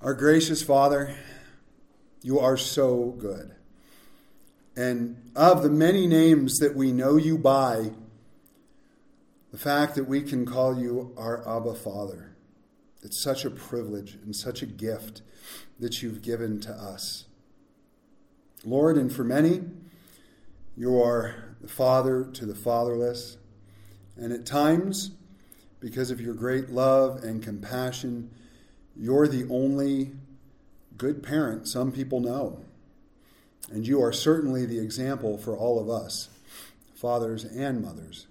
Our gracious Father, you are so good. And of the many names that we know you by, the fact that we can call you our Abba Father, it's such a privilege and such a gift that you've given to us. Lord, and for many, you are the father to the fatherless. And at times, because of your great love and compassion, you're the only good parent some people know. And you are certainly the example for all of us, fathers and mothers,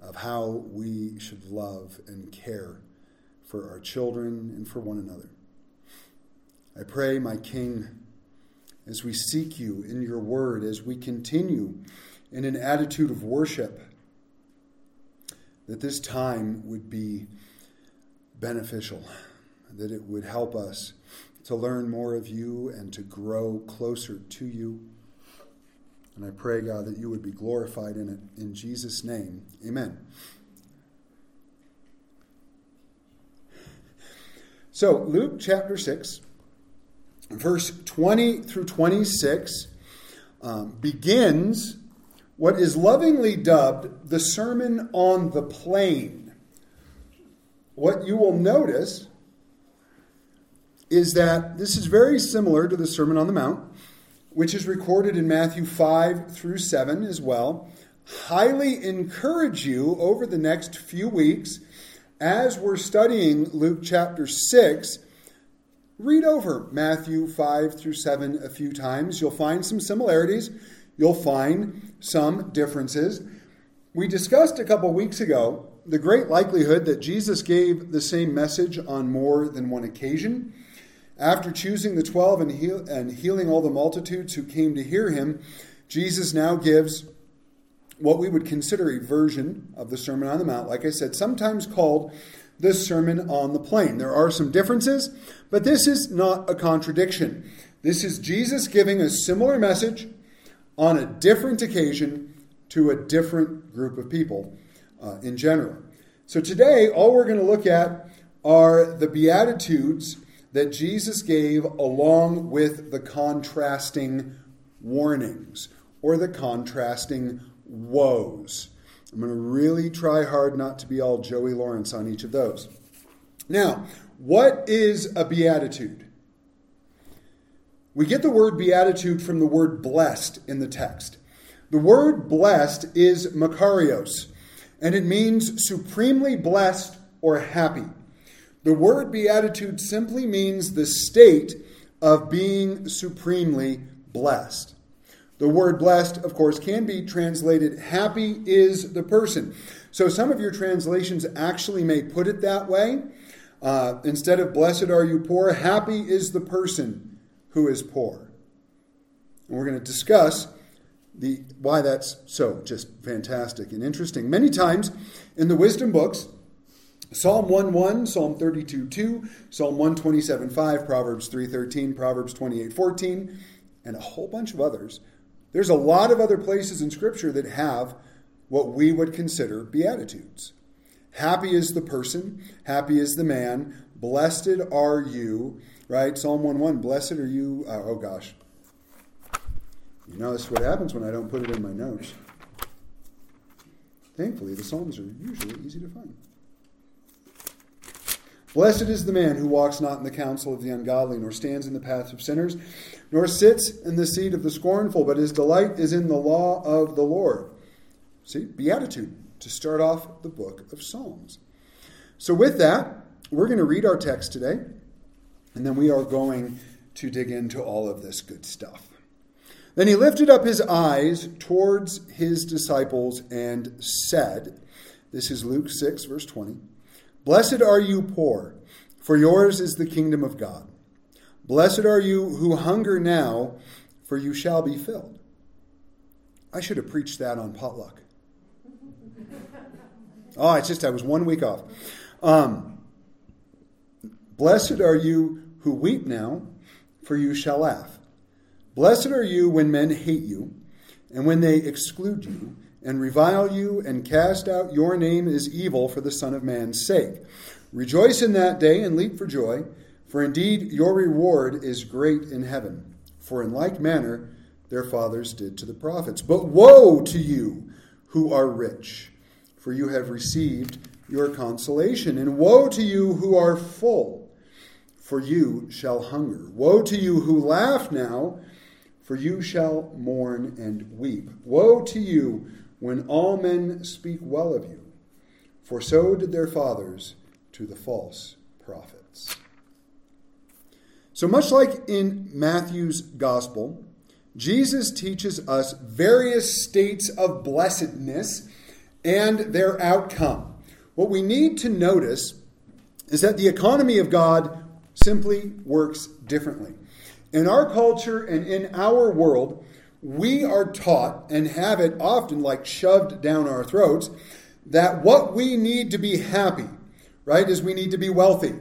of how we should love and care for our children and for one another. I pray, my King, as we seek you in your word, as we continue in an attitude of worship, that this time would be beneficial that it would help us to learn more of you and to grow closer to you. And I pray, God, that you would be glorified in it. In Jesus' name, amen. So, Luke chapter 6, verse 20 through 26, um, begins what is lovingly dubbed the Sermon on the Plain. What you will notice is that this is very similar to the Sermon on the Mount, which is recorded in Matthew 5 through 7 as well. Highly encourage you over the next few weeks as we're studying Luke chapter 6. Read over Matthew 5 through 7 a few times. You'll find some similarities, you'll find some differences. We discussed a couple weeks ago the great likelihood that Jesus gave the same message on more than one occasion. After choosing the twelve and, heal, and healing all the multitudes who came to hear him, Jesus now gives what we would consider a version of the Sermon on the Mount, like I said, sometimes called the Sermon on the Plain. There are some differences, but this is not a contradiction. This is Jesus giving a similar message on a different occasion to a different group of people uh, in general. So today, all we're going to look at are the Beatitudes that Jesus gave along with the contrasting warnings or the contrasting woes. I'm going to really try hard not to be all Joey Lawrence on each of those. Now, what is a beatitude? We get the word beatitude from the word blessed in the text. The word blessed is makarios, and it means supremely blessed or happy. The word beatitude simply means the state of being supremely blessed. The word blessed, of course, can be translated happy is the person. So some of your translations actually may put it that way. Uh, instead of blessed are you poor, happy is the person who is poor. And we're going to discuss the, why that's so just fantastic and interesting. Many times in the wisdom books, Psalm 1 1, Psalm 32 2, Psalm 127 5, Proverbs 3 13, Proverbs 28 14, and a whole bunch of others. There's a lot of other places in Scripture that have what we would consider beatitudes. Happy is the person, happy is the man, blessed are you, right? Psalm 1 1, blessed are you. Uh, oh gosh. You know, this is what happens when I don't put it in my notes. Thankfully, the Psalms are usually easy to find. Blessed is the man who walks not in the counsel of the ungodly, nor stands in the path of sinners, nor sits in the seat of the scornful, but his delight is in the law of the Lord. See, beatitude to start off the book of Psalms. So, with that, we're going to read our text today, and then we are going to dig into all of this good stuff. Then he lifted up his eyes towards his disciples and said, This is Luke 6, verse 20. Blessed are you poor, for yours is the kingdom of God. Blessed are you who hunger now, for you shall be filled. I should have preached that on potluck. Oh, it's just I was one week off. Um, Blessed are you who weep now, for you shall laugh. Blessed are you when men hate you, and when they exclude you and revile you and cast out your name as evil for the Son of Man's sake. Rejoice in that day and leap for joy, For indeed your reward is great in heaven. For in like manner their fathers did to the prophets. But woe to you who are rich, for you have received your consolation. And woe to you who are full, for you shall hunger. Woe to you who laugh now, for you shall mourn and weep. Woe to you when all men speak well of you, for so did their fathers to the false prophets. So, much like in Matthew's gospel, Jesus teaches us various states of blessedness and their outcome. What we need to notice is that the economy of God simply works differently. In our culture and in our world, we are taught and have it often like shoved down our throats that what we need to be happy, right, is we need to be wealthy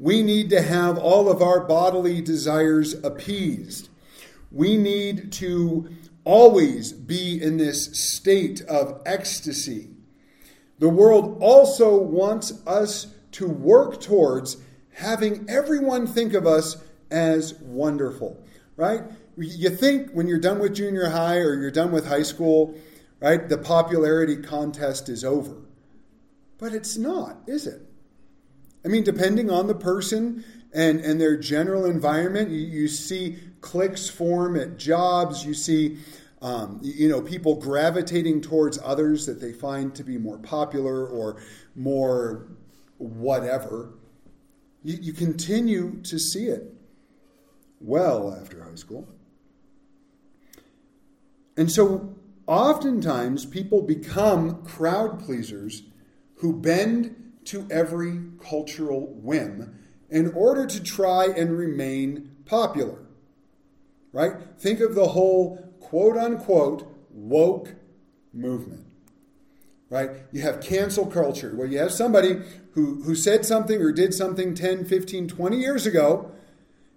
we need to have all of our bodily desires appeased. We need to always be in this state of ecstasy. The world also wants us to work towards having everyone think of us as wonderful, right? You think when you're done with junior high or you're done with high school, right, the popularity contest is over. But it's not, is it? I mean, depending on the person and, and their general environment, you, you see cliques form at jobs, you see um, you know people gravitating towards others that they find to be more popular or more whatever. You, you continue to see it well after high school. And so oftentimes people become crowd pleasers who bend to every cultural whim in order to try and remain popular. Right? Think of the whole quote unquote woke movement. Right? You have cancel culture where you have somebody who, who said something or did something 10, 15, 20 years ago,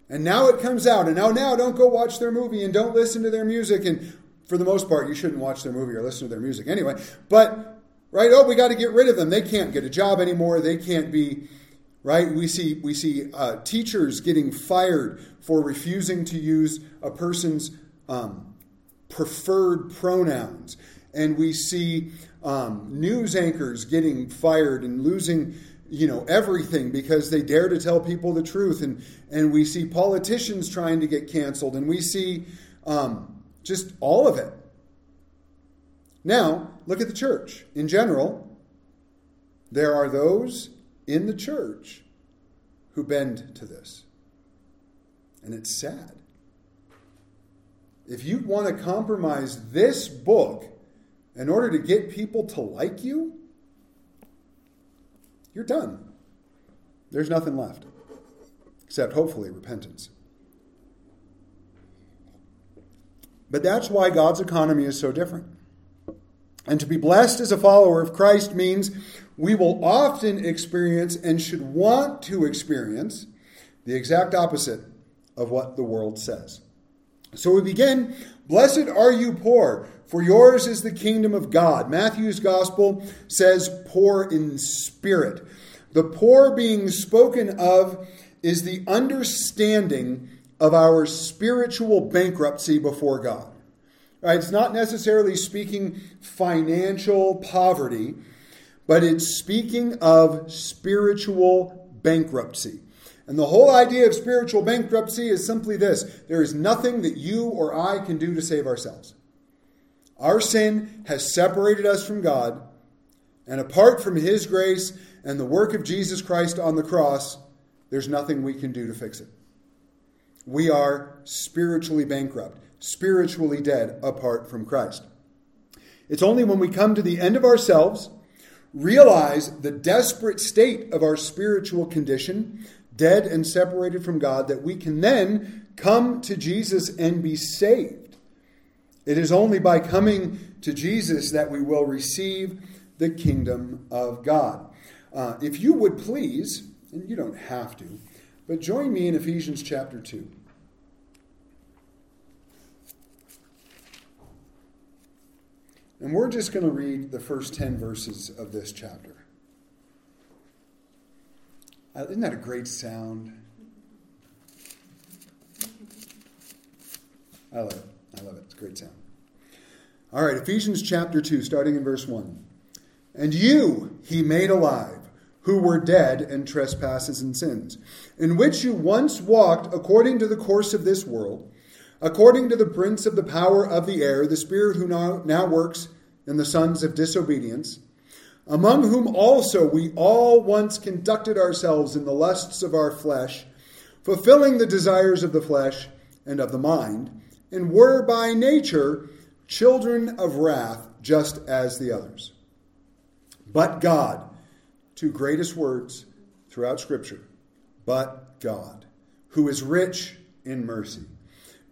and now it comes out, and now now don't go watch their movie and don't listen to their music. And for the most part, you shouldn't watch their movie or listen to their music anyway. But right? Oh, we got to get rid of them. They can't get a job anymore. They can't be right. We see we see uh, teachers getting fired for refusing to use a person's um, preferred pronouns, and we see um, news anchors getting fired and losing you know everything because they dare to tell people the truth and and we see politicians trying to get canceled and we see um, just all of it now, look at the church. In general, there are those in the church who bend to this. And it's sad. If you want to compromise this book in order to get people to like you, you're done. There's nothing left, except hopefully repentance. But that's why God's economy is so different. And to be blessed as a follower of Christ means we will often experience and should want to experience the exact opposite of what the world says. So we begin Blessed are you poor, for yours is the kingdom of God. Matthew's gospel says poor in spirit. The poor being spoken of is the understanding of our spiritual bankruptcy before God. Right? It's not necessarily speaking financial poverty, but it's speaking of spiritual bankruptcy. And the whole idea of spiritual bankruptcy is simply this there is nothing that you or I can do to save ourselves. Our sin has separated us from God, and apart from His grace and the work of Jesus Christ on the cross, there's nothing we can do to fix it. We are spiritually bankrupt spiritually dead apart from Christ. It's only when we come to the end of ourselves, realize the desperate state of our spiritual condition, dead and separated from God, that we can then come to Jesus and be saved. It is only by coming to Jesus that we will receive the kingdom of God. Uh, if you would please, and you don't have to, but join me in Ephesians chapter 2. And we're just going to read the first 10 verses of this chapter. Uh, isn't that a great sound? I love it. I love it. It's a great sound. All right, Ephesians chapter 2, starting in verse 1. And you he made alive, who were dead in trespasses and sins, in which you once walked according to the course of this world according to the prince of the power of the air, the spirit who now, now works in the sons of disobedience, among whom also we all once conducted ourselves in the lusts of our flesh, fulfilling the desires of the flesh and of the mind, and were by nature children of wrath, just as the others. But God, two greatest words throughout Scripture, but God, who is rich in mercy,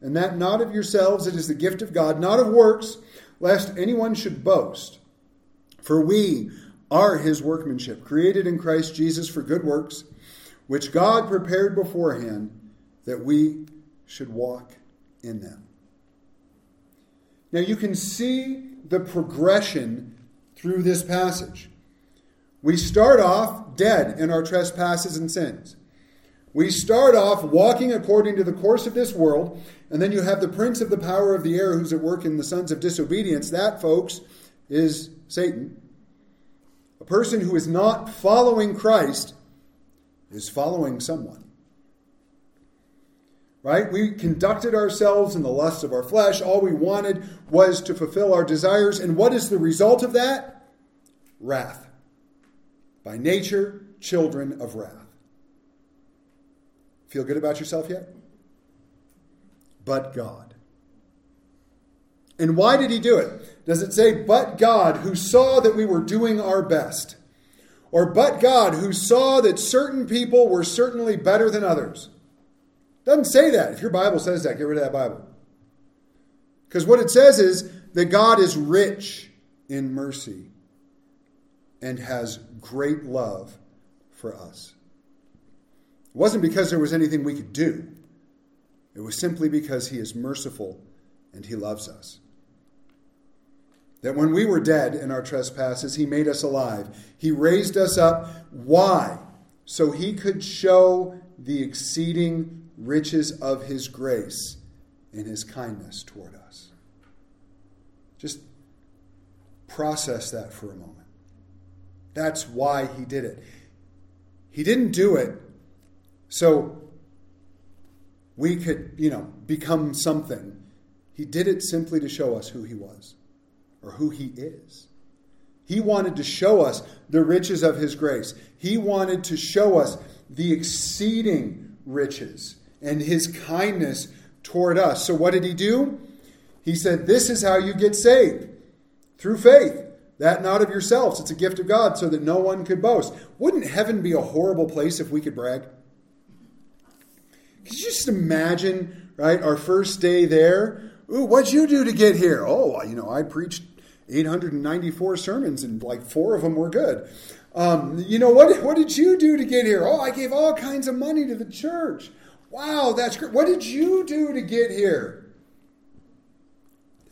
and that not of yourselves, it is the gift of God, not of works, lest anyone should boast. For we are his workmanship, created in Christ Jesus for good works, which God prepared beforehand that we should walk in them. Now you can see the progression through this passage. We start off dead in our trespasses and sins. We start off walking according to the course of this world, and then you have the prince of the power of the air who's at work in the sons of disobedience. That, folks, is Satan. A person who is not following Christ is following someone. Right? We conducted ourselves in the lusts of our flesh. All we wanted was to fulfill our desires. And what is the result of that? Wrath. By nature, children of wrath. Feel good about yourself yet? But God. And why did he do it? Does it say, but God, who saw that we were doing our best? Or, but God, who saw that certain people were certainly better than others? Doesn't say that. If your Bible says that, get rid of that Bible. Because what it says is that God is rich in mercy and has great love for us. It wasn't because there was anything we could do, it was simply because He is merciful and He loves us. That when we were dead in our trespasses, He made us alive. He raised us up. Why? So He could show the exceeding riches of His grace and His kindness toward us. Just process that for a moment. That's why He did it. He didn't do it so we could, you know, become something. He did it simply to show us who He was or who he is. He wanted to show us the riches of his grace. He wanted to show us the exceeding riches and his kindness toward us. So, what did he do? He said, This is how you get saved through faith. That not of yourselves, it's a gift of God, so that no one could boast. Wouldn't heaven be a horrible place if we could brag? Just imagine, right, our first day there? Ooh, what'd you do to get here? Oh, you know, I preached 894 sermons and like four of them were good. Um, you know, what, what did you do to get here? Oh, I gave all kinds of money to the church. Wow, that's great. What did you do to get here?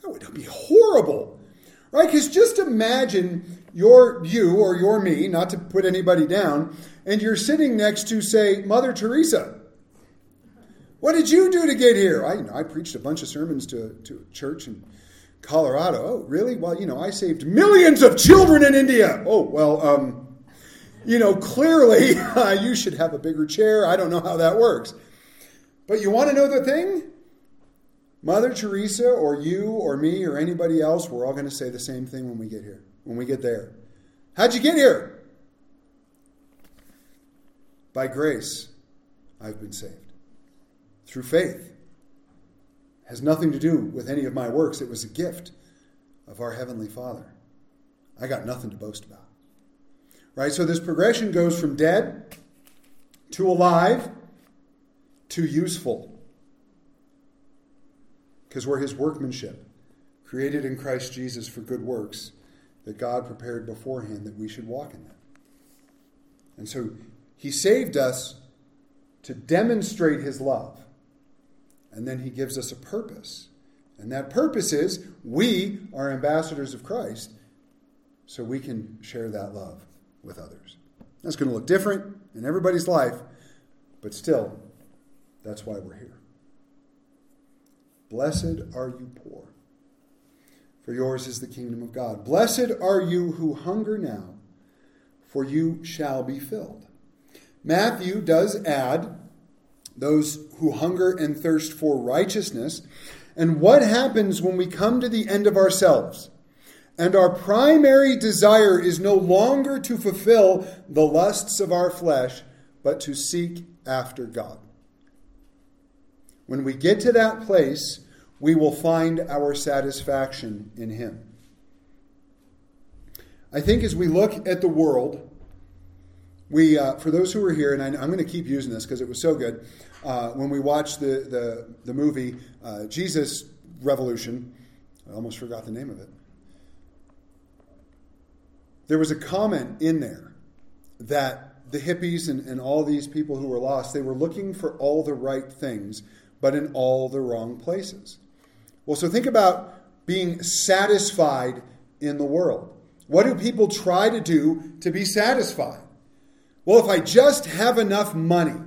That would be horrible, right? Because just imagine you're you or you're me, not to put anybody down, and you're sitting next to, say, Mother Teresa. What did you do to get here? I, you know, I preached a bunch of sermons to, to a church in Colorado. Oh, really? Well, you know, I saved millions of children in India. Oh, well, um, you know, clearly uh, you should have a bigger chair. I don't know how that works. But you want to know the thing? Mother Teresa or you or me or anybody else, we're all going to say the same thing when we get here, when we get there. How'd you get here? By grace, I've been saved through faith. It has nothing to do with any of my works. It was a gift of our Heavenly Father. I got nothing to boast about. Right? So this progression goes from dead to alive to useful. because we're his workmanship, created in Christ Jesus for good works that God prepared beforehand that we should walk in them. And so he saved us to demonstrate his love. And then he gives us a purpose. And that purpose is we are ambassadors of Christ so we can share that love with others. That's going to look different in everybody's life, but still, that's why we're here. Blessed are you poor, for yours is the kingdom of God. Blessed are you who hunger now, for you shall be filled. Matthew does add those who hunger and thirst for righteousness. And what happens when we come to the end of ourselves? And our primary desire is no longer to fulfill the lusts of our flesh, but to seek after God. When we get to that place, we will find our satisfaction in Him. I think as we look at the world, we, uh, for those who are here, and I, am going to keep using this because it was so good, uh, when we watched the, the, the movie uh, Jesus Revolution, I almost forgot the name of it. There was a comment in there that the hippies and, and all these people who were lost, they were looking for all the right things, but in all the wrong places. Well, so think about being satisfied in the world. What do people try to do to be satisfied? Well, if I just have enough money,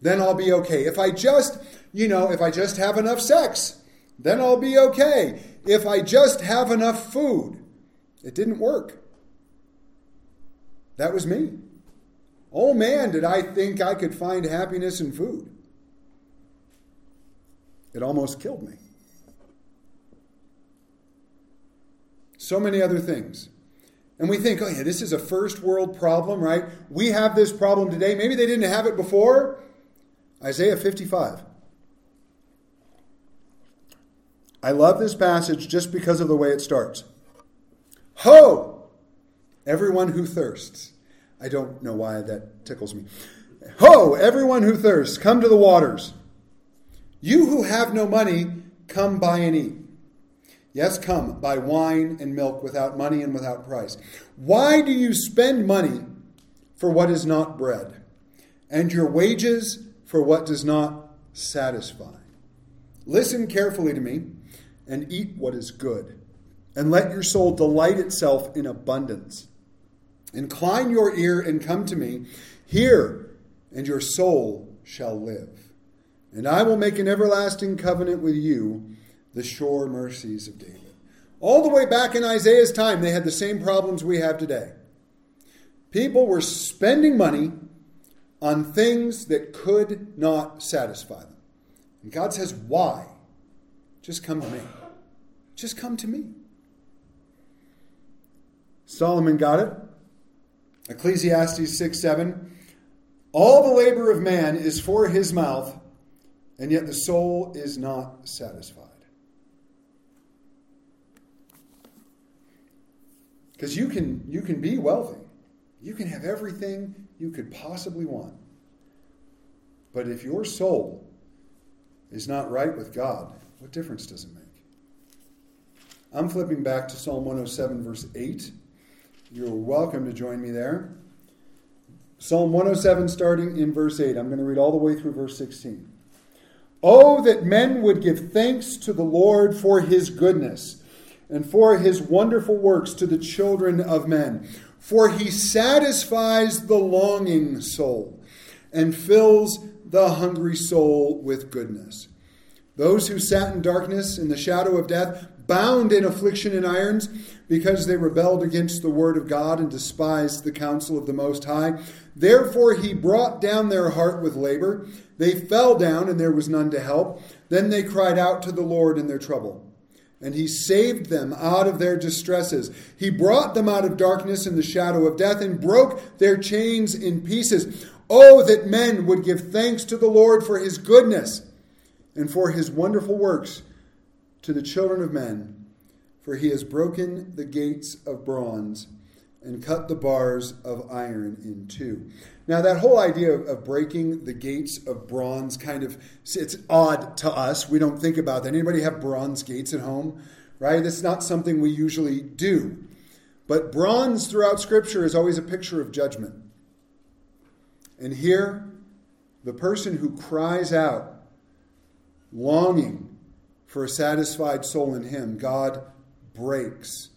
then I'll be okay. If I just, you know, if I just have enough sex, then I'll be okay. If I just have enough food, it didn't work. That was me. Oh man, did I think I could find happiness in food? It almost killed me. So many other things. And we think, oh, yeah, this is a first world problem, right? We have this problem today. Maybe they didn't have it before. Isaiah 55. I love this passage just because of the way it starts. Ho! Everyone who thirsts. I don't know why that tickles me. Ho! Everyone who thirsts, come to the waters. You who have no money, come buy and eat. Yes, come, buy wine and milk without money and without price. Why do you spend money for what is not bread, and your wages for what does not satisfy? Listen carefully to me and eat what is good, and let your soul delight itself in abundance. Incline your ear and come to me. Hear, and your soul shall live. And I will make an everlasting covenant with you the sure mercies of David. All the way back in Isaiah's time, they had the same problems we have today. People were spending money on things that could not satisfy them. And God says, Why? Just come to me. Just come to me. Solomon got it. Ecclesiastes 6 7. All the labor of man is for his mouth, and yet the soul is not satisfied. Because you can, you can be wealthy, you can have everything you could possibly want. But if your soul is not right with God, what difference does it make? I'm flipping back to Psalm 107, verse 8. You're welcome to join me there. Psalm 107, starting in verse 8. I'm going to read all the way through verse 16. Oh, that men would give thanks to the Lord for his goodness and for his wonderful works to the children of men. For he satisfies the longing soul and fills the hungry soul with goodness. Those who sat in darkness in the shadow of death, bound in affliction and irons, because they rebelled against the word of God and despised the counsel of the Most High. Therefore he brought down their heart with labor. They fell down, and there was none to help. Then they cried out to the Lord in their trouble and he saved them out of their distresses. He brought them out of darkness and the shadow of death and broke their chains in pieces. Oh, that men would give thanks to the Lord for his goodness and for his wonderful works to the children of men. For he has broken the gates of bronze and cut the bars of iron in two. Now, that whole idea of, breaking the gates of bronze kind of it's odd to us. We don't think about that. Anybody have bronze gates at home? Right? It's not something we usually do. But bronze throughout Scripture is always a picture of judgment. And here, the person who cries out, longing for a satisfied soul in Him, God breaks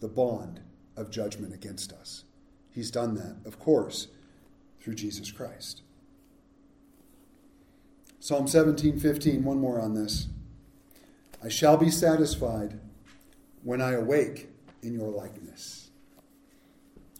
the bond of judgment against us. He's done that, of course, through Jesus Christ. Psalm 17, 15, one more on this. I shall be satisfied when I awake in your likeness.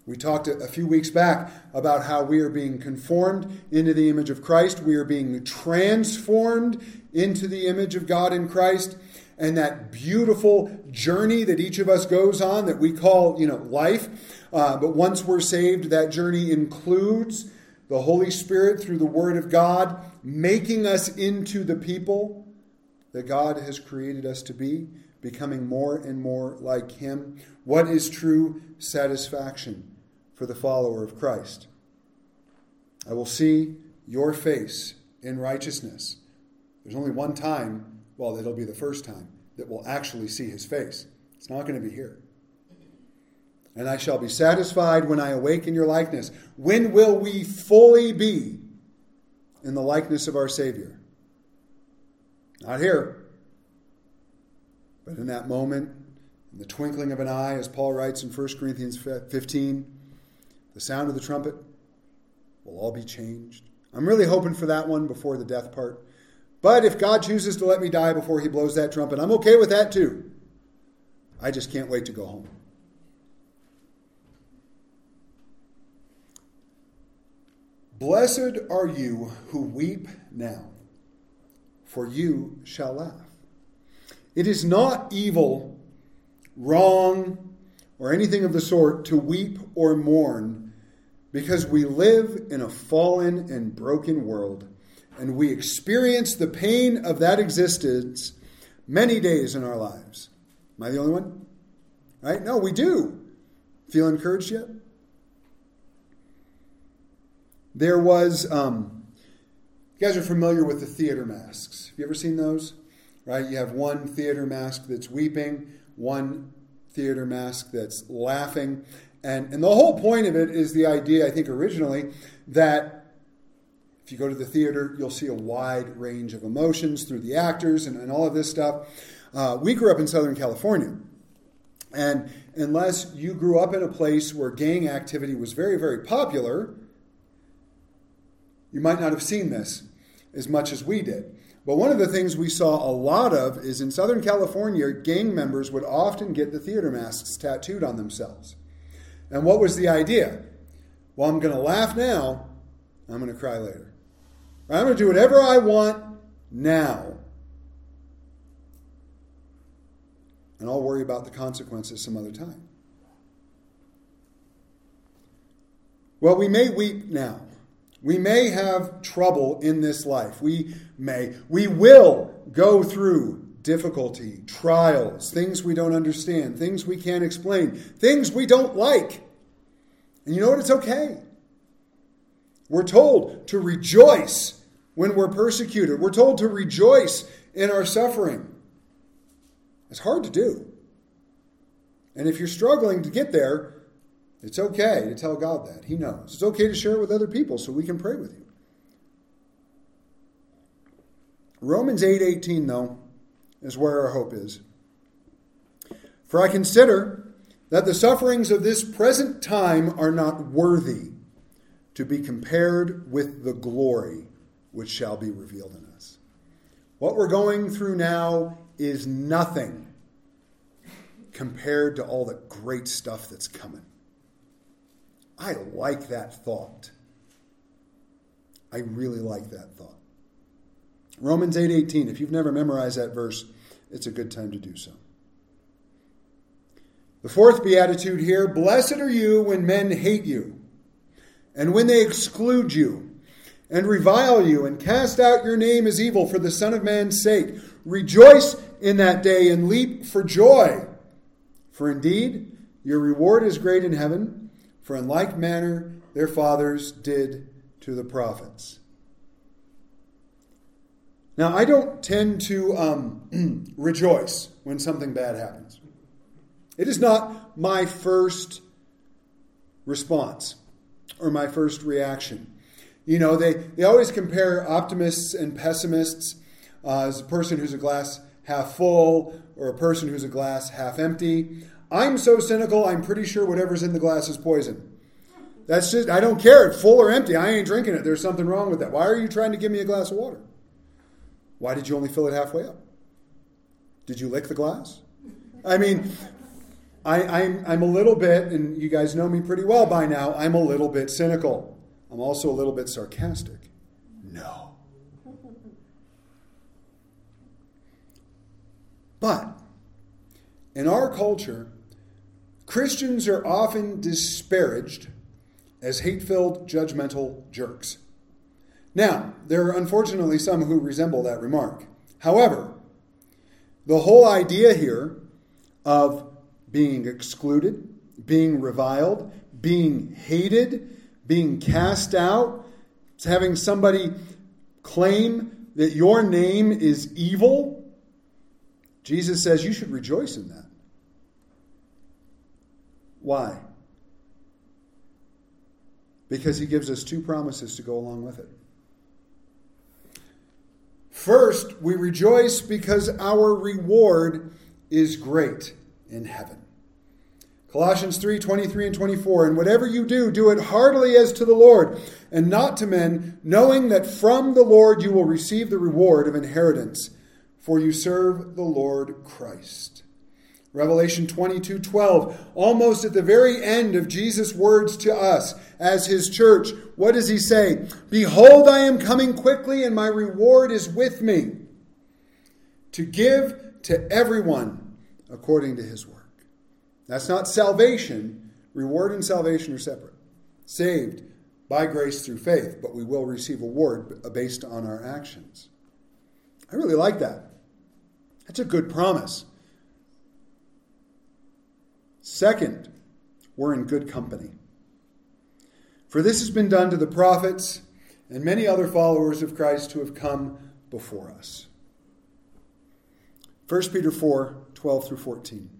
We talked a few weeks back about how we are being conformed into the image of Christ. We are being transformed into the image of God in Christ and that beautiful journey that each of us goes on that we call, you know, life. Uh, but once we're saved, that journey includes the Holy Spirit through the Word of God making us into the people that God has created us to be, becoming more and more like Him. What is true satisfaction for the follower of Christ? I will see your face in righteousness. There's only one time well, it'll be the first time that we'll actually see his face. It's not going to be here. And I shall be satisfied when I awake in your likeness. When will we fully be in the likeness of our Savior? Not here. But in that moment, in the twinkling of an eye, as Paul writes in 1 Corinthians 15, the sound of the trumpet will all be changed. I'm really hoping for that one before the death part. But if God chooses to let me die before he blows that trumpet, I'm okay with that too. I just can't wait to go home. Blessed are you who weep now, for you shall laugh. It is not evil, wrong, or anything of the sort to weep or mourn because we live in a fallen and broken world and we experience the pain of that existence many days in our lives. Am I the only one? Right? No, we do. Feel encouraged yet? There was, um, you guys are familiar with the theater masks. Have you ever seen those? Right? You have one theater mask that's weeping, one theater mask that's laughing. And, and the whole point of it is the idea, I think, originally, that if you go to the theater, you'll see a wide range of emotions through the actors and, and all of this stuff. Uh, we grew up in Southern California. And unless you grew up in a place where gang activity was very, very popular, you might not have seen this as much as we did. But one of the things we saw a lot of is in Southern California, gang members would often get the theater masks tattooed on themselves. And what was the idea? Well, I'm going to laugh now, I'm going to cry later. I'm going to do whatever I want now. And I'll worry about the consequences some other time. Well, we may weep now. We may have trouble in this life. We may, we will go through difficulty, trials, things we don't understand, things we can't explain, things we don't like. And you know what? It's okay. We're told to rejoice when we're persecuted. We're told to rejoice in our suffering. It's hard to do. And if you're struggling to get there, it's okay to tell God that. He knows. It's okay to share it with other people so we can pray with you. Romans 8:18 though is where our hope is. For I consider that the sufferings of this present time are not worthy to be compared with the glory which shall be revealed in us. What we're going through now is nothing compared to all the great stuff that's coming. I like that thought. I really like that thought. Romans 8:18, if you've never memorized that verse, it's a good time to do so. The fourth beatitude here, blessed are you when men hate you and when they exclude you and revile you and cast out your name as evil for the Son of Man's sake. Rejoice in that day and leap for joy. For indeed, your reward is great in heaven, for in like manner their fathers did to the prophets. Now, I don't tend to um, rejoice when something bad happens. It is not my first response or my first reaction. You know, they, they always compare optimists and pessimists uh, as a person who's a glass half full or a person who's a glass half empty. I'm so cynical, I'm pretty sure whatever's in the glass is poison. That's just, I don't care, full or empty, I ain't drinking it. There's something wrong with that. Why are you trying to give me a glass of water? Why did you only fill it halfway up? Did you lick the glass? I mean, I, I'm, I'm a little bit, and you guys know me pretty well by now, I'm a little bit cynical. I'm also a little bit sarcastic. No. But in our culture, Christians are often disparaged as hate filled, judgmental jerks. Now, there are unfortunately some who resemble that remark. However, the whole idea here of being excluded, being reviled, being hated, being cast out, having somebody claim that your name is evil, Jesus says you should rejoice in that. Why? Because he gives us two promises to go along with it. First, we rejoice because our reward is great in heaven. Colossians 3 23 and 24. And whatever you do, do it heartily as to the Lord, and not to men, knowing that from the Lord you will receive the reward of inheritance, for you serve the Lord Christ. Revelation 22 12, almost at the very end of Jesus' words to us as his church, what does he say? Behold, I am coming quickly, and my reward is with me to give to everyone according to his word. That's not salvation. Reward and salvation are separate. Saved by grace through faith, but we will receive a reward based on our actions. I really like that. That's a good promise. Second, we're in good company. For this has been done to the prophets and many other followers of Christ who have come before us. 1 Peter 4 12 through 14.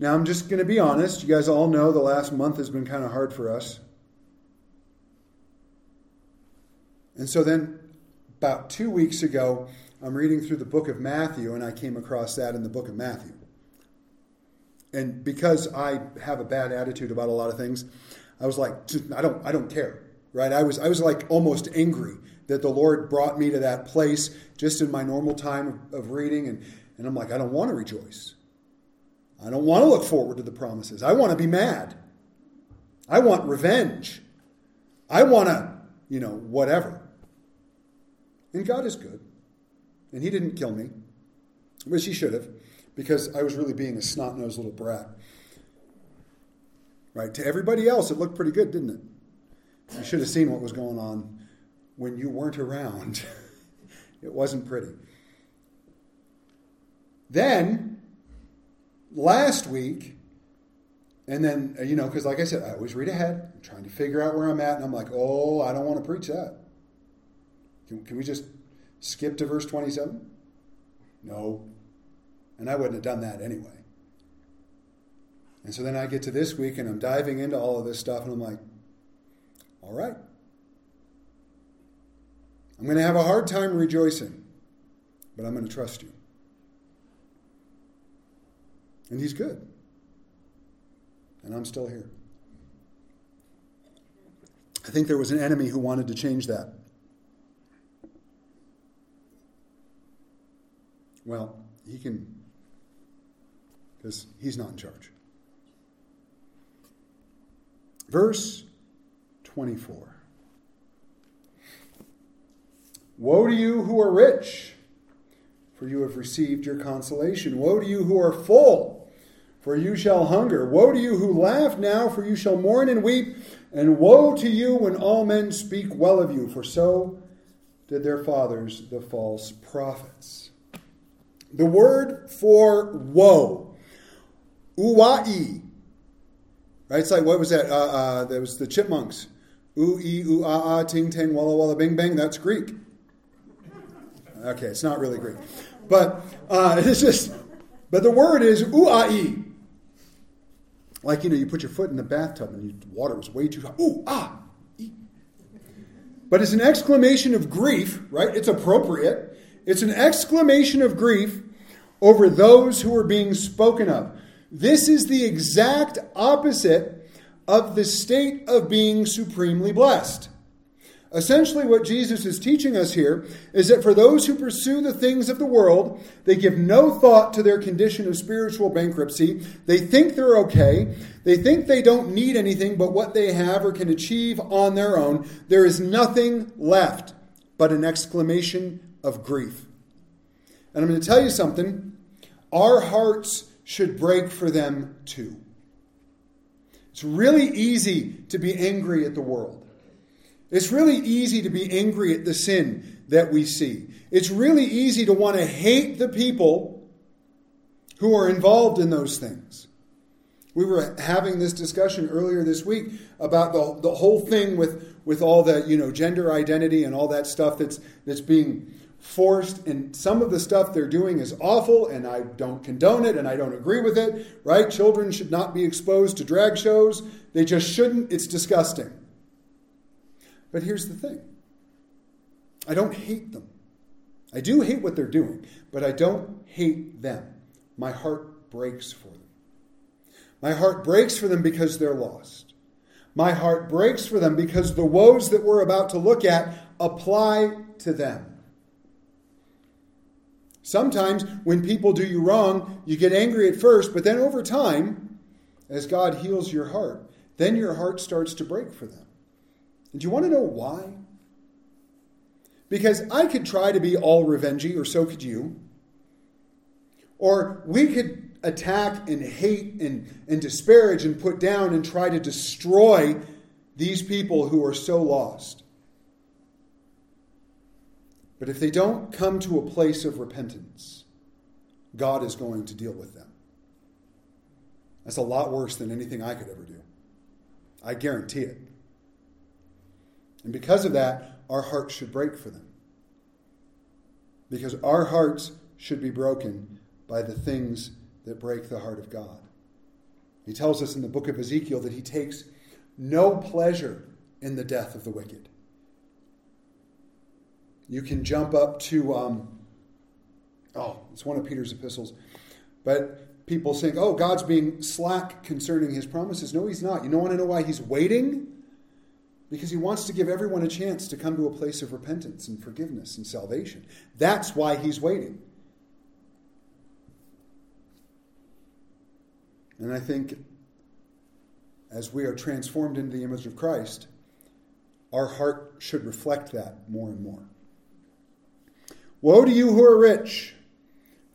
Now, I'm just going to be honest. You guys all know the last month has been kind of hard for us. And so then, about two weeks ago, I'm reading through the book of Matthew, and I came across that in the book of Matthew. And because I have a bad attitude about a lot of things, I was like, I don't, I don't care, right? I was, I was like almost angry that the Lord brought me to that place just in my normal time of, reading, and, and I'm like, I don't want to rejoice. I don't want to look forward to the promises. I want to be mad. I want revenge. I want to, you know, whatever. And God is good. And He didn't kill me, which He should have, because I was really being a snot nosed little brat. Right? To everybody else, it looked pretty good, didn't it? You should have seen what was going on when you weren't around. it wasn't pretty. Then last week, and then, uh, you know, because like I said, I always read ahead. I'm trying to figure out where I'm at, and I'm like, oh, I don't want to preach that. Can, can we just skip to verse 27? No. And I wouldn't have done that anyway. And so then I get to this week, and I'm diving into all of this stuff, and I'm like, all right. I'm going to have a hard time rejoicing, but I'm going to trust you. And he's good. And I'm still here. I think there was an enemy who wanted to change that. Well, he can because he's not in charge. Verse 24. Woe to you who are rich, for you have received your consolation. Woe to you who are full, for you shall hunger. Woe to you who laugh now, for you shall mourn and weep. And woe to you when all men speak well of you, for so did their fathers, the false prophets. The word for woe, uai, right? It's like, what was that? Uh, uh, that was the chipmunks. Ooh, ee, ooh, ah, ah, ting, ting, walla, walla, bing, bang. That's Greek. Okay, it's not really Greek. But uh, it's just, but the word is uai. Like, you know, you put your foot in the bathtub and the water was way too hot. Ooh, ah, But it's an exclamation of grief, right? It's appropriate. It's an exclamation of grief over those who are being spoken of. This is the exact opposite of the state of being supremely blessed. Essentially, what Jesus is teaching us here is that for those who pursue the things of the world, they give no thought to their condition of spiritual bankruptcy. They think they're okay. They think they don't need anything but what they have or can achieve on their own. There is nothing left but an exclamation of grief. And I'm going to tell you something our hearts should break for them too. It's really easy to be angry at the world. It's really easy to be angry at the sin that we see. It's really easy to want to hate the people who are involved in those things. We were having this discussion earlier this week about the, the whole thing with, with all the you know gender identity and all that stuff that's that's being forced and some of the stuff they're doing is awful and I don't condone it and I don't agree with it, right? Children should not be exposed to drag shows. They just shouldn't. It's disgusting. But here's the thing I don't hate them. I do hate what they're doing, but I don't hate them. My heart breaks for them. My heart breaks for them because they're lost. My heart breaks for them because the woes that we're about to look at apply to them. Sometimes when people do you wrong, you get angry at first, but then over time, as God heals your heart, then your heart starts to break for them. Do you want to know why? Because I could try to be all revengey, or so could you. Or we could attack and hate and, and disparage and put down and try to destroy these people who are so lost. But if they don't come to a place of repentance, God is going to deal with them. That's a lot worse than anything I could ever do. I guarantee it. And because of that, our hearts should break for them. Because our hearts should be broken by the things that break the heart of God. He tells us in the book of Ezekiel that he takes no pleasure in the death of the wicked. You can jump up to, um, oh, it's one of Peter's epistles. But people think, oh, God's being slack concerning his promises. No, he's not. You don't want to know why he's waiting? Because he wants to give everyone a chance to come to a place of repentance and forgiveness and salvation. That's why he's waiting. And I think as we are transformed into the image of Christ, our heart should reflect that more and more. Woe to you who are rich,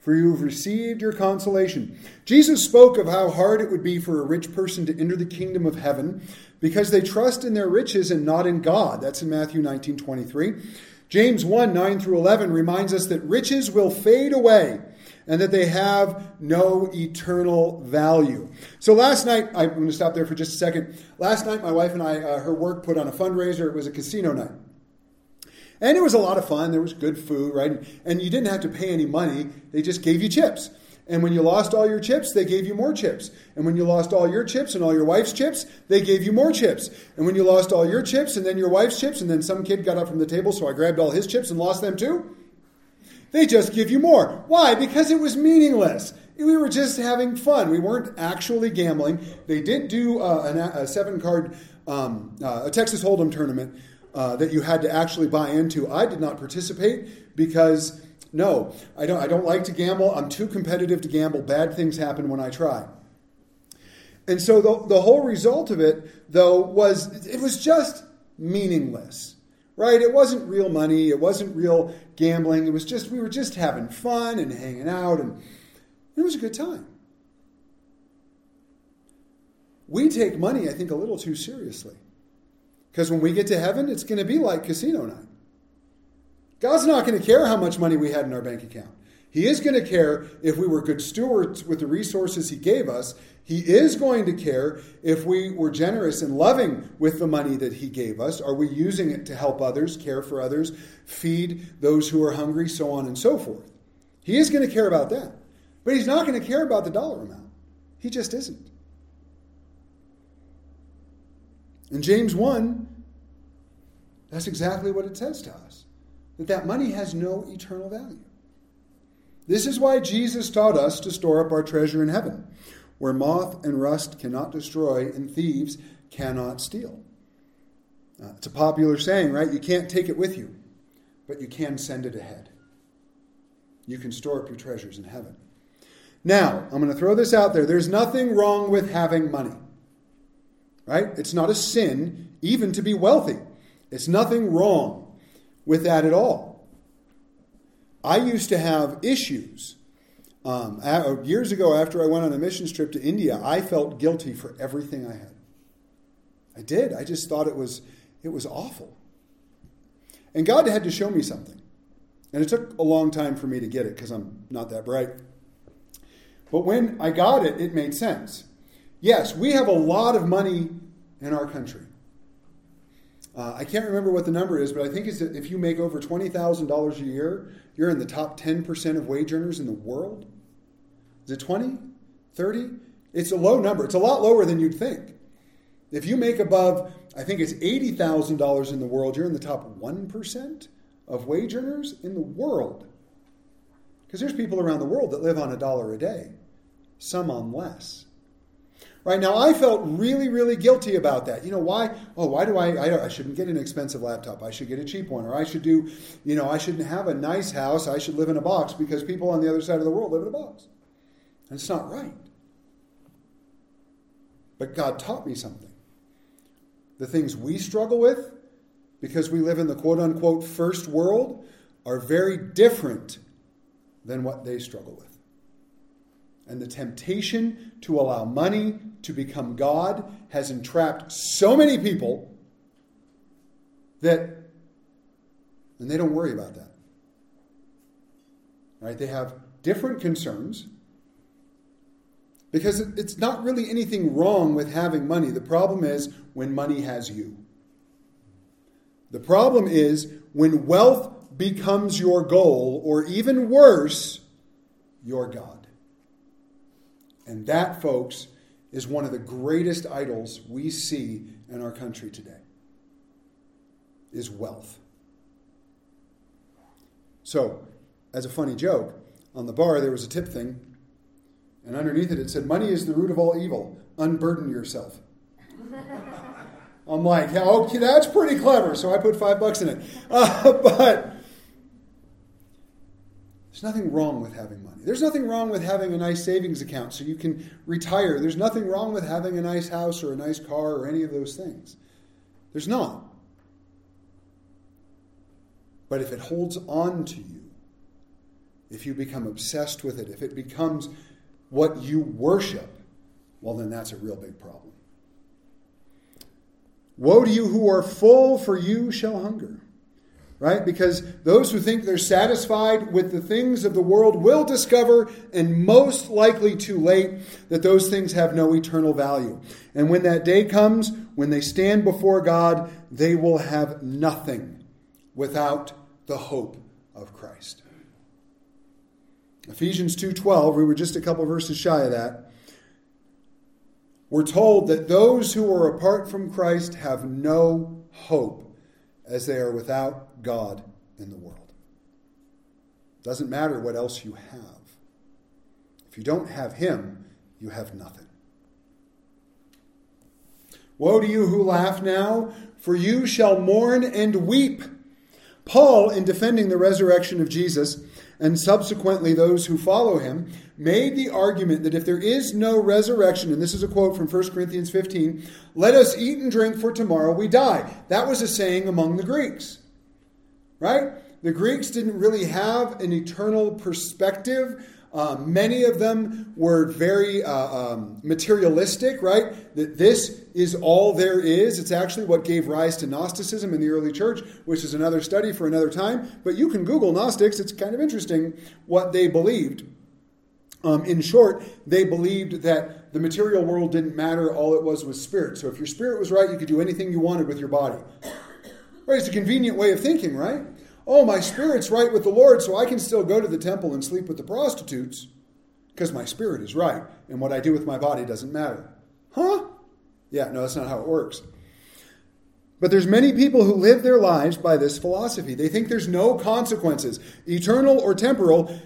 for you have received your consolation. Jesus spoke of how hard it would be for a rich person to enter the kingdom of heaven because they trust in their riches and not in God. That's in Matthew 19 23. James 1 9 through 11 reminds us that riches will fade away and that they have no eternal value. So last night, I'm going to stop there for just a second. Last night, my wife and I, uh, her work put on a fundraiser. It was a casino night. And it was a lot of fun. There was good food, right? And you didn't have to pay any money, they just gave you chips. And when you lost all your chips, they gave you more chips. And when you lost all your chips and all your wife's chips, they gave you more chips. And when you lost all your chips and then your wife's chips, and then some kid got up from the table, so I grabbed all his chips and lost them too, they just give you more. Why? Because it was meaningless. We were just having fun. We weren't actually gambling. They didn't do uh, a, a seven card, um, uh, a Texas Hold'em tournament uh, that you had to actually buy into. I did not participate because No, I don't, I don't like to gamble. I'm too competitive to gamble. Bad things happen when I try. And so the, the whole result of it, though, was it was just meaningless, right? It wasn't real money. It wasn't real gambling. It was just, we were just having fun and hanging out, and it was a good time. We take money, I think, a little too seriously. Because when we get to heaven, it's going to be like casino night. God's not going to care how much money we had in our bank account. He is going to care if we were good stewards with the resources He gave us. He is going to care if we were generous and loving with the money that He gave us. Are we using it to help others, care for others, feed those who are hungry, so on and so forth? He is going to care about that. But He's not going to care about the dollar amount. He just isn't. In James 1, that's exactly what it says to us that that money has no eternal value. This is why Jesus taught us to store up our treasure in heaven, where moth and rust cannot destroy and thieves cannot steal. Uh, it's a popular saying, right? You can't take it with you, but you can send it ahead. You can store up your treasures in heaven. Now, I'm going to throw this out there. There's nothing wrong with having money, right? It's not a sin even to be wealthy. It's nothing wrong with that at all. I used to have issues. Um, years ago, after I went on a missions trip to India, I felt guilty for everything I had. I did. I just thought it was it was awful. And God had to show me something. And it took a long time for me to get it because I'm not that bright. But when I got it, it made sense. Yes, we have a lot of money in our country. Uh, I can't remember what the number is, but I think it's that if you make over $20,000 a year, you're in the top 10% of wage earners in the world. Is it 20? 30? It's a low number. It's a lot lower than you'd think. If you make above, I think it's $80,000 in the world, you're in the top 1% of wage earners in the world. Because there's people around the world that live on a dollar a day, some on less. Right now, I felt really, really guilty about that. You know why? Oh, why do I, I? I shouldn't get an expensive laptop. I should get a cheap one, or I should do, you know, I shouldn't have a nice house. I should live in a box because people on the other side of the world live in a box, and it's not right. But God taught me something. The things we struggle with, because we live in the quote unquote first world, are very different than what they struggle with. And the temptation to allow money to become God has entrapped so many people that, and they don't worry about that. Right? They have different concerns because it's not really anything wrong with having money. The problem is when money has you. The problem is when wealth becomes your goal, or even worse, your God. And that, folks, is one of the greatest idols we see in our country today is wealth. So, as a funny joke, on the bar there was a tip thing, and underneath it it said, Money is the root of all evil. Unburden yourself. I'm like, okay, that's pretty clever. So I put five bucks in it. Uh, but there's nothing wrong with having money. There's nothing wrong with having a nice savings account so you can retire. There's nothing wrong with having a nice house or a nice car or any of those things. There's not. But if it holds on to you, if you become obsessed with it, if it becomes what you worship, well, then that's a real big problem. Woe to you who are full, for you shall hunger right? Because those who think they're satisfied with the things of the world will discover, and most likely too late, that those things have no eternal value. And when that day comes, when they stand before God, they will have nothing without the hope of Christ. Ephesians 2:12, we were just a couple verses shy of that. We're told that those who are apart from Christ have no hope as they are without God in the world. Doesn't matter what else you have. If you don't have Him, you have nothing. Woe to you who laugh now, for you shall mourn and weep. Paul, in defending the resurrection of Jesus, and subsequently those who follow him, made the argument that if there is no resurrection, and this is a quote from 1 Corinthians 15, let us eat and drink, for tomorrow we die. That was a saying among the Greeks. Right? The Greeks didn't really have an eternal perspective uh, many of them were very uh, um, materialistic, right? That this is all there is. It's actually what gave rise to Gnosticism in the early church, which is another study for another time. But you can Google Gnostics, it's kind of interesting what they believed. Um, in short, they believed that the material world didn't matter, all it was was spirit. So if your spirit was right, you could do anything you wanted with your body. Right? It's a convenient way of thinking, right? oh, my spirit's right with the Lord, so I can still go to the temple and sleep with the prostitutes because my spirit is right, and what I do with my body doesn't matter. Huh? Yeah, no, that's not how it works. But there's many people who live their lives by this philosophy. They think there's no consequences, eternal or temporal,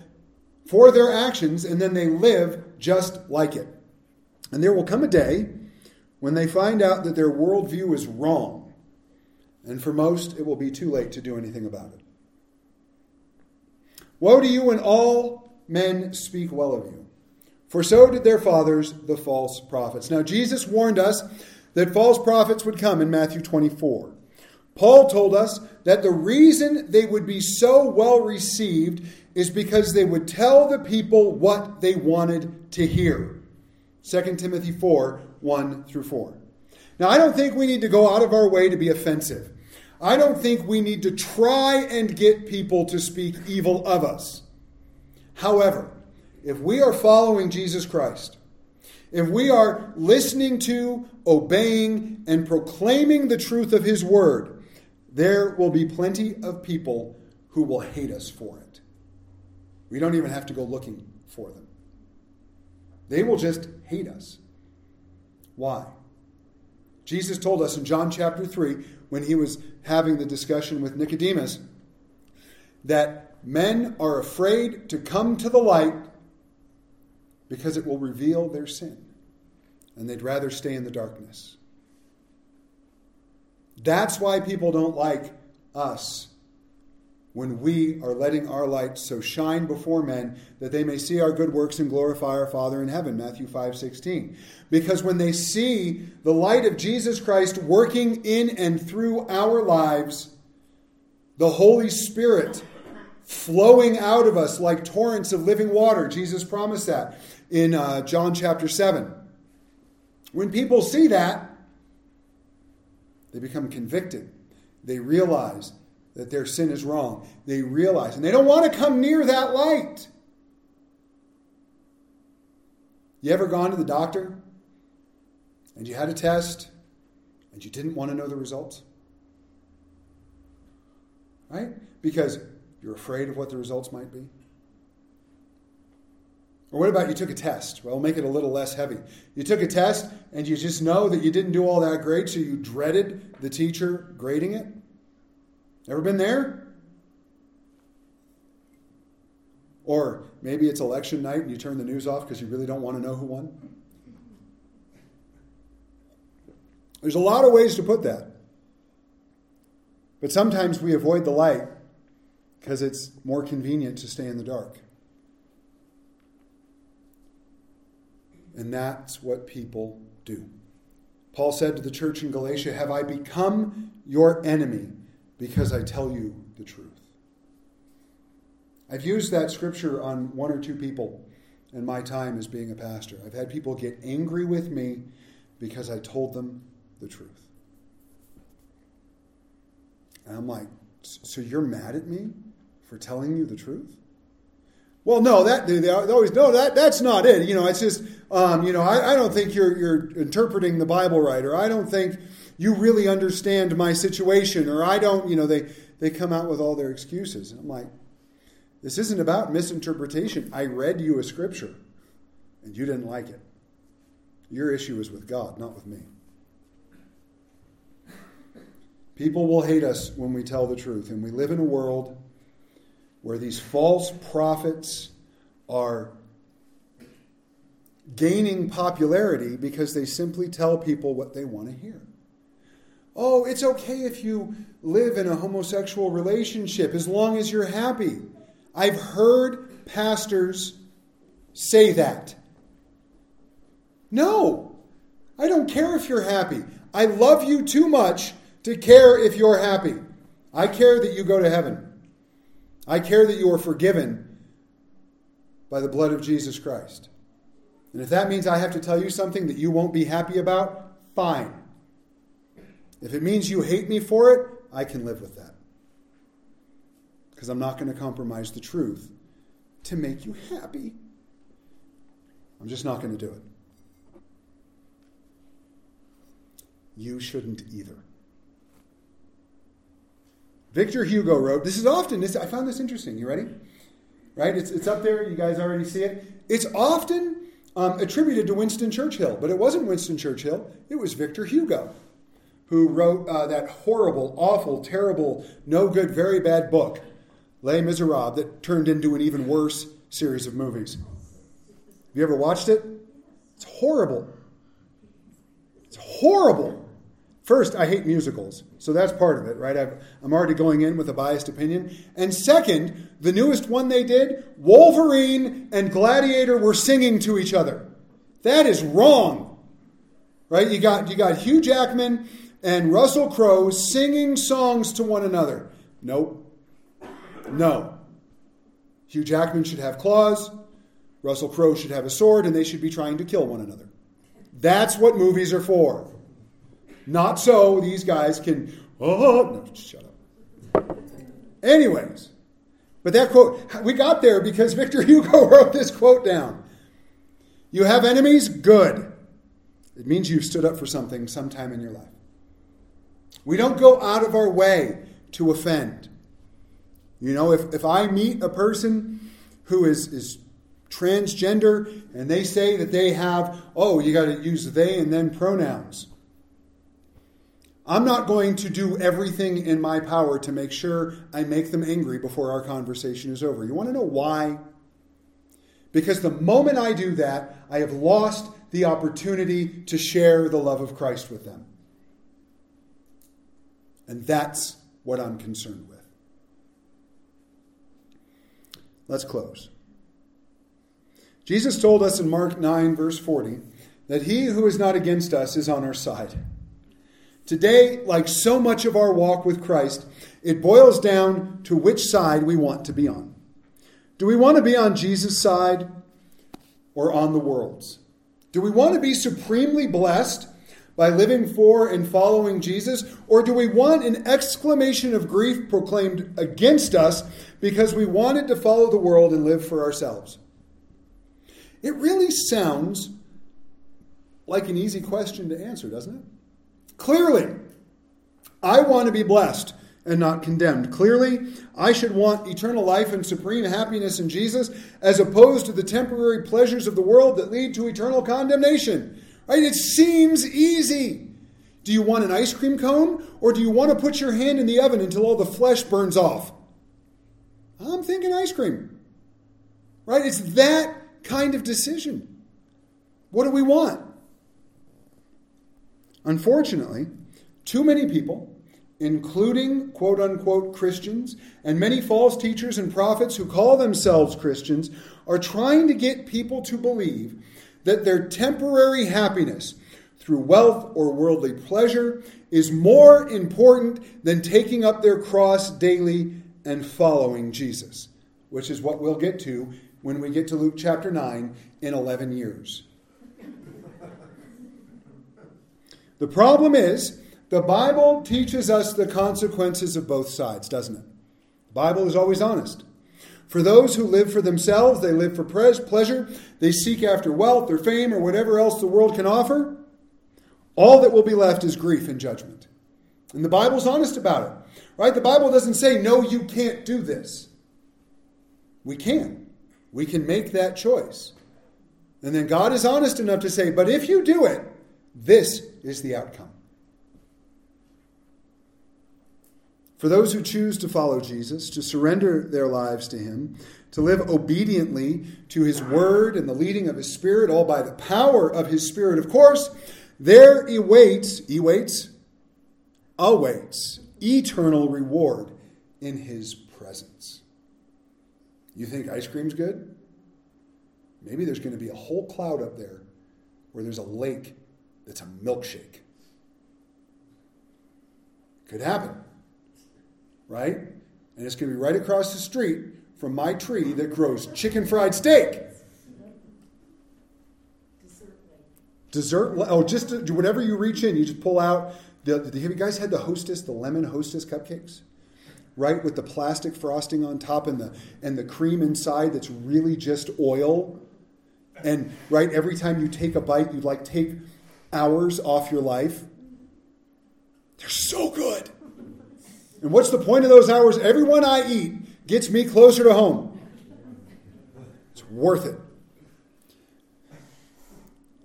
for their actions, and then they live just like it. And there will come a day when they find out that their worldview is wrong. And for most, it will be too late to do anything about it. Woe to you when all men speak well of you, for so did their fathers, the false prophets. Now, Jesus warned us that false prophets would come in Matthew 24. Paul told us that the reason they would be so well received is because they would tell the people what they wanted to hear. 2 Timothy 4 1 through 4. Now, I don't think we need to go out of our way to be offensive. I don't think we need to try and get people to speak evil of us. However, if we are following Jesus Christ, if we are listening to, obeying, and proclaiming the truth of His Word, there will be plenty of people who will hate us for it. We don't even have to go looking for them. They will just hate us. Why? Jesus told us in John chapter 3 when he was having the discussion with Nicodemus that men are afraid to come to the light because it will reveal their sin, and they'd rather stay in the darkness. That's why people don't like us when we are letting our light so shine before men that they may see our good works and glorify our Father in heaven. Matthew 5 16. Because when they see the light of Jesus Christ working in and through our lives, the Holy Spirit flowing out of us like torrents of living water, Jesus promised that in uh, John chapter 7. When people see that, they become convicted. They realize that their sin is wrong. They realize, and they don't want to come near that light. You ever gone to the doctor and you had a test and you didn't want to know the results? Right? Because you're afraid of what the results might be. Or what about you took a test? Well, make it a little less heavy. You took a test and you just know that you didn't do all that great, so you dreaded the teacher grading it. Ever been there? Or maybe it's election night and you turn the news off because you really don't want to know who won. There's a lot of ways to put that. But sometimes we avoid the light because it's more convenient to stay in the dark. And that's what people do. Paul said to the church in Galatia, Have I become your enemy because I tell you the truth. I've used that scripture on one or two people in my time as being a pastor. I've had people get angry with me because I told them the truth. And I'm like, so you're mad at me for telling you the truth? Well, no, that they, they always no, that that's not it. You know, it's just um, you know, I, I don't think you're you're interpreting the Bible right, or I don't think you really understand my situation, or I don't, you know, they, they come out with all their excuses. I'm like, this isn't about misinterpretation. I read you a scripture, and you didn't like it. Your issue is with God, not with me. People will hate us when we tell the truth, and we live in a world where these false prophets are gaining popularity because they simply tell people what they want to hear oh, it's okay if you live in a homosexual relationship as long as you're happy. I've heard pastors say that. No, I don't care if you're happy. I love you too much to care if you're happy. I care that you go to heaven. I care that you are forgiven by the blood of Jesus Christ. And if that means I have to tell you something that you won't be happy about, fine. If it means you hate me for it, I can live with that. Because I'm not going to compromise the truth to make you happy. I'm just not going to do it. You shouldn't either. Victor Hugo wrote, this is often, this, I found this interesting. You ready? Right? It's, it's up there. You guys already see it. It's often um, attributed to Winston Churchill, but it wasn't Winston Churchill. It was Victor Hugo who wrote uh, that horrible, awful, terrible, no good, very bad book, Les Miserables, that turned into an even worse series of movies. Have you ever watched it? It's horrible. It's horrible. First, I hate musicals, so that's part of it, right? i am already going in with a biased opinion. And second, the newest one they did, Wolverine and Gladiator were singing to each other. That is wrong, right? You got you got Hugh Jackman and Russell Crowe singing songs to one another. Nope. No. Hugh Jackman should have claws, Russell Crowe should have a sword, and they should be trying to kill one another. That's what movies are for. Not so these guys can, oh, no, shut up. Anyways, but that quote, we got there because Victor Hugo wrote this quote down. You have enemies? Good. It means you've stood up for something sometime in your life. We don't go out of our way to offend. You know, if, if I meet a person who is, is transgender and they say that they have, oh, you got to use they and then pronouns. I'm not going to do everything in my power to make sure I make them angry before our conversation is over. You want to know why? Because the moment I do that, I have lost the opportunity to share the love of Christ with them. And that's what I'm concerned with. Let's close. Jesus told us in Mark 9, verse 40, that he who is not against us is on our side. Today, like so much of our walk with Christ, it boils down to which side we want to be on. Do we want to be on Jesus' side or on the world's? Do we want to be supremely blessed by living for and following Jesus? Or do we want an exclamation of grief proclaimed against us because we wanted to follow the world and live for ourselves? It really sounds like an easy question to answer, doesn't it? Clearly, I want to be blessed and not condemned. Clearly, I should want eternal life and supreme happiness in Jesus as opposed to the temporary pleasures of the world that lead to eternal condemnation. Right? It seems easy. Do you want an ice cream cone or do you want to put your hand in the oven until all the flesh burns off? I'm thinking ice cream. Right? It's that kind of decision. What do we want? Unfortunately, too many people, including quote unquote Christians and many false teachers and prophets who call themselves Christians, are trying to get people to believe that their temporary happiness through wealth or worldly pleasure is more important than taking up their cross daily and following Jesus, which is what we'll get to when we get to Luke chapter 9 in 11 years. The problem is, the Bible teaches us the consequences of both sides, doesn't it? The Bible is always honest. For those who live for themselves, they live for pleasure, they seek after wealth or fame or whatever else the world can offer, all that will be left is grief and judgment. And the Bible's honest about it. Right? The Bible doesn't say, no, you can't do this. We can. We can make that choice. And then God is honest enough to say, but if you do it, this is the outcome. For those who choose to follow Jesus, to surrender their lives to Him, to live obediently to His Word and the leading of His Spirit, all by the power of His Spirit, of course, there awaits, awaits, awaits eternal reward in His presence. You think ice cream's good? Maybe there's going to be a whole cloud up there where there's a lake that's a milkshake. Could happen, right? And it's going to be right across the street from my tree that grows chicken fried steak. Dessert, oh, just to, whatever you reach in, you just pull out. The, the, have you guys had the Hostess, the lemon Hostess cupcakes? Right, with the plastic frosting on top and the and the cream inside that's really just oil. And right, every time you take a bite, you like take hours off your life. They're so good. And what's the point of those hours? Everyone I eat gets me closer to home. It's worth it.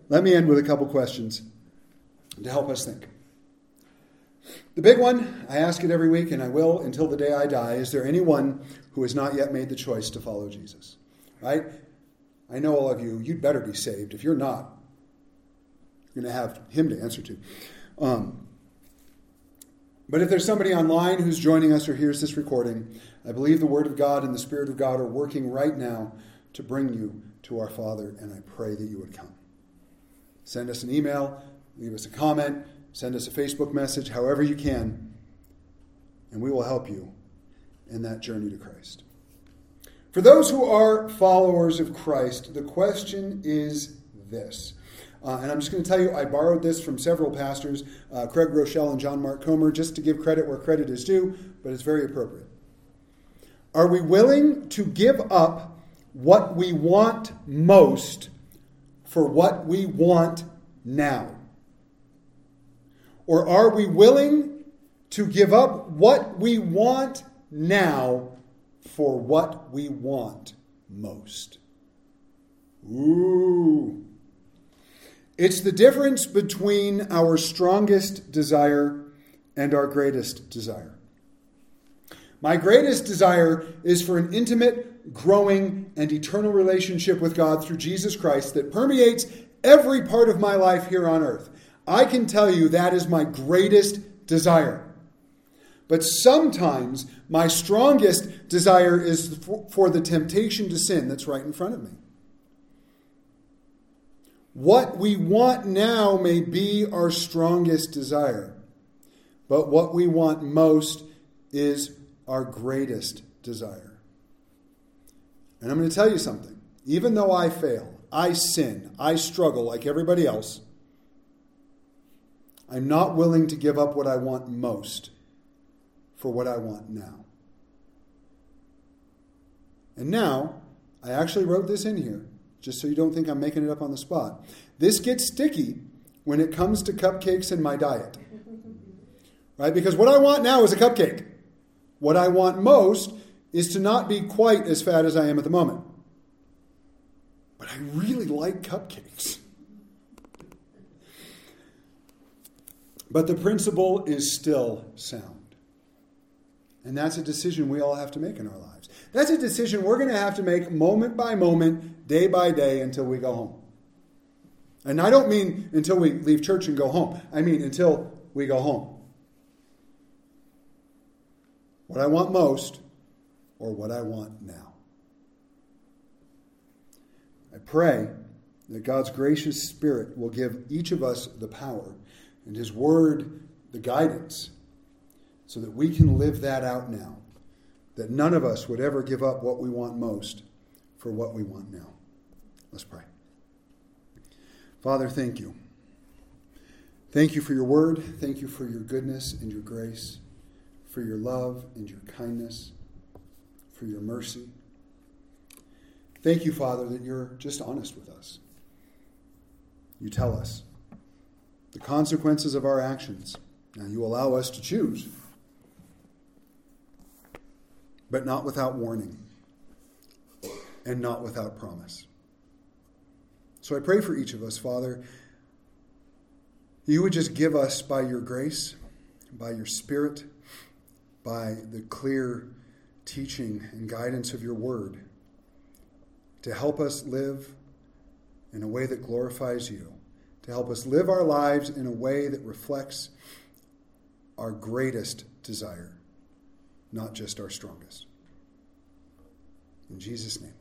Let me end with a couple questions to help us think. The big one, I ask it every week, and I will until the day I die is there anyone who has not yet made the choice to follow Jesus? Right? I know all of you, you'd better be saved. If you're not, you're going to have him to answer to. Um, but if there's somebody online who's joining us or hears this recording, I believe the Word of God and the Spirit of God are working right now to bring you to our Father, and I pray that you would come. Send us an email, leave us a comment, send us a Facebook message, however you can, and we will help you in that journey to Christ. For those who are followers of Christ, the question is this. Uh, and I'm just going to tell you, I borrowed this from several pastors, uh, Craig Groeschel and John Mark Comer, just to give credit where credit is due, but it's very appropriate. Are we willing to give up what we want most for what we want now? Or are we willing to give up what we want now for what we want most? Ooh. It's the difference between our strongest desire and our greatest desire. My greatest desire is for an intimate growing, and eternal relationship with God through Jesus Christ that permeates every part of my life here on earth. I can tell you that is my greatest desire. But sometimes my strongest desire is for the temptation to sin that's right in front of me. What we want now may be our strongest desire, but what we want most is our greatest desire. And I'm going to tell you something. Even though I fail, I sin, I struggle like everybody else, I'm not willing to give up what I want most for what I want now. And now, I actually wrote this in here, just so you don't think I'm making it up on the spot. This gets sticky when it comes to cupcakes in my diet. Right? Because what I want now is a cupcake. What I want most is to not be quite as fat as I am at the moment. But I really like cupcakes. But the principle is still sound. And that's a decision we all have to make in our lives. That's a decision we're going to have to make moment by moment, day by day, until we go home. And I don't mean until we leave church and go home, I mean until we go home. What I want most or what I want now. I pray that God's gracious Spirit will give each of us the power and His Word the guidance so that we can live that out now. That none of us would ever give up what we want most for what we want now. Let's pray. Father, thank you. Thank you for your word. Thank you for your goodness and your grace, for your love and your kindness for your mercy. Thank you, Father, that you're just honest with us. You tell us the consequences of our actions. Now, you allow us to choose, but not without warning and not without promise. So I pray for each of us, Father, you would just give us by your grace, by your Spirit, by the clear teaching and guidance of your word to help us live in a way that glorifies you, to help us live our lives in a way that reflects our greatest desire, not just our strongest. In Jesus' name.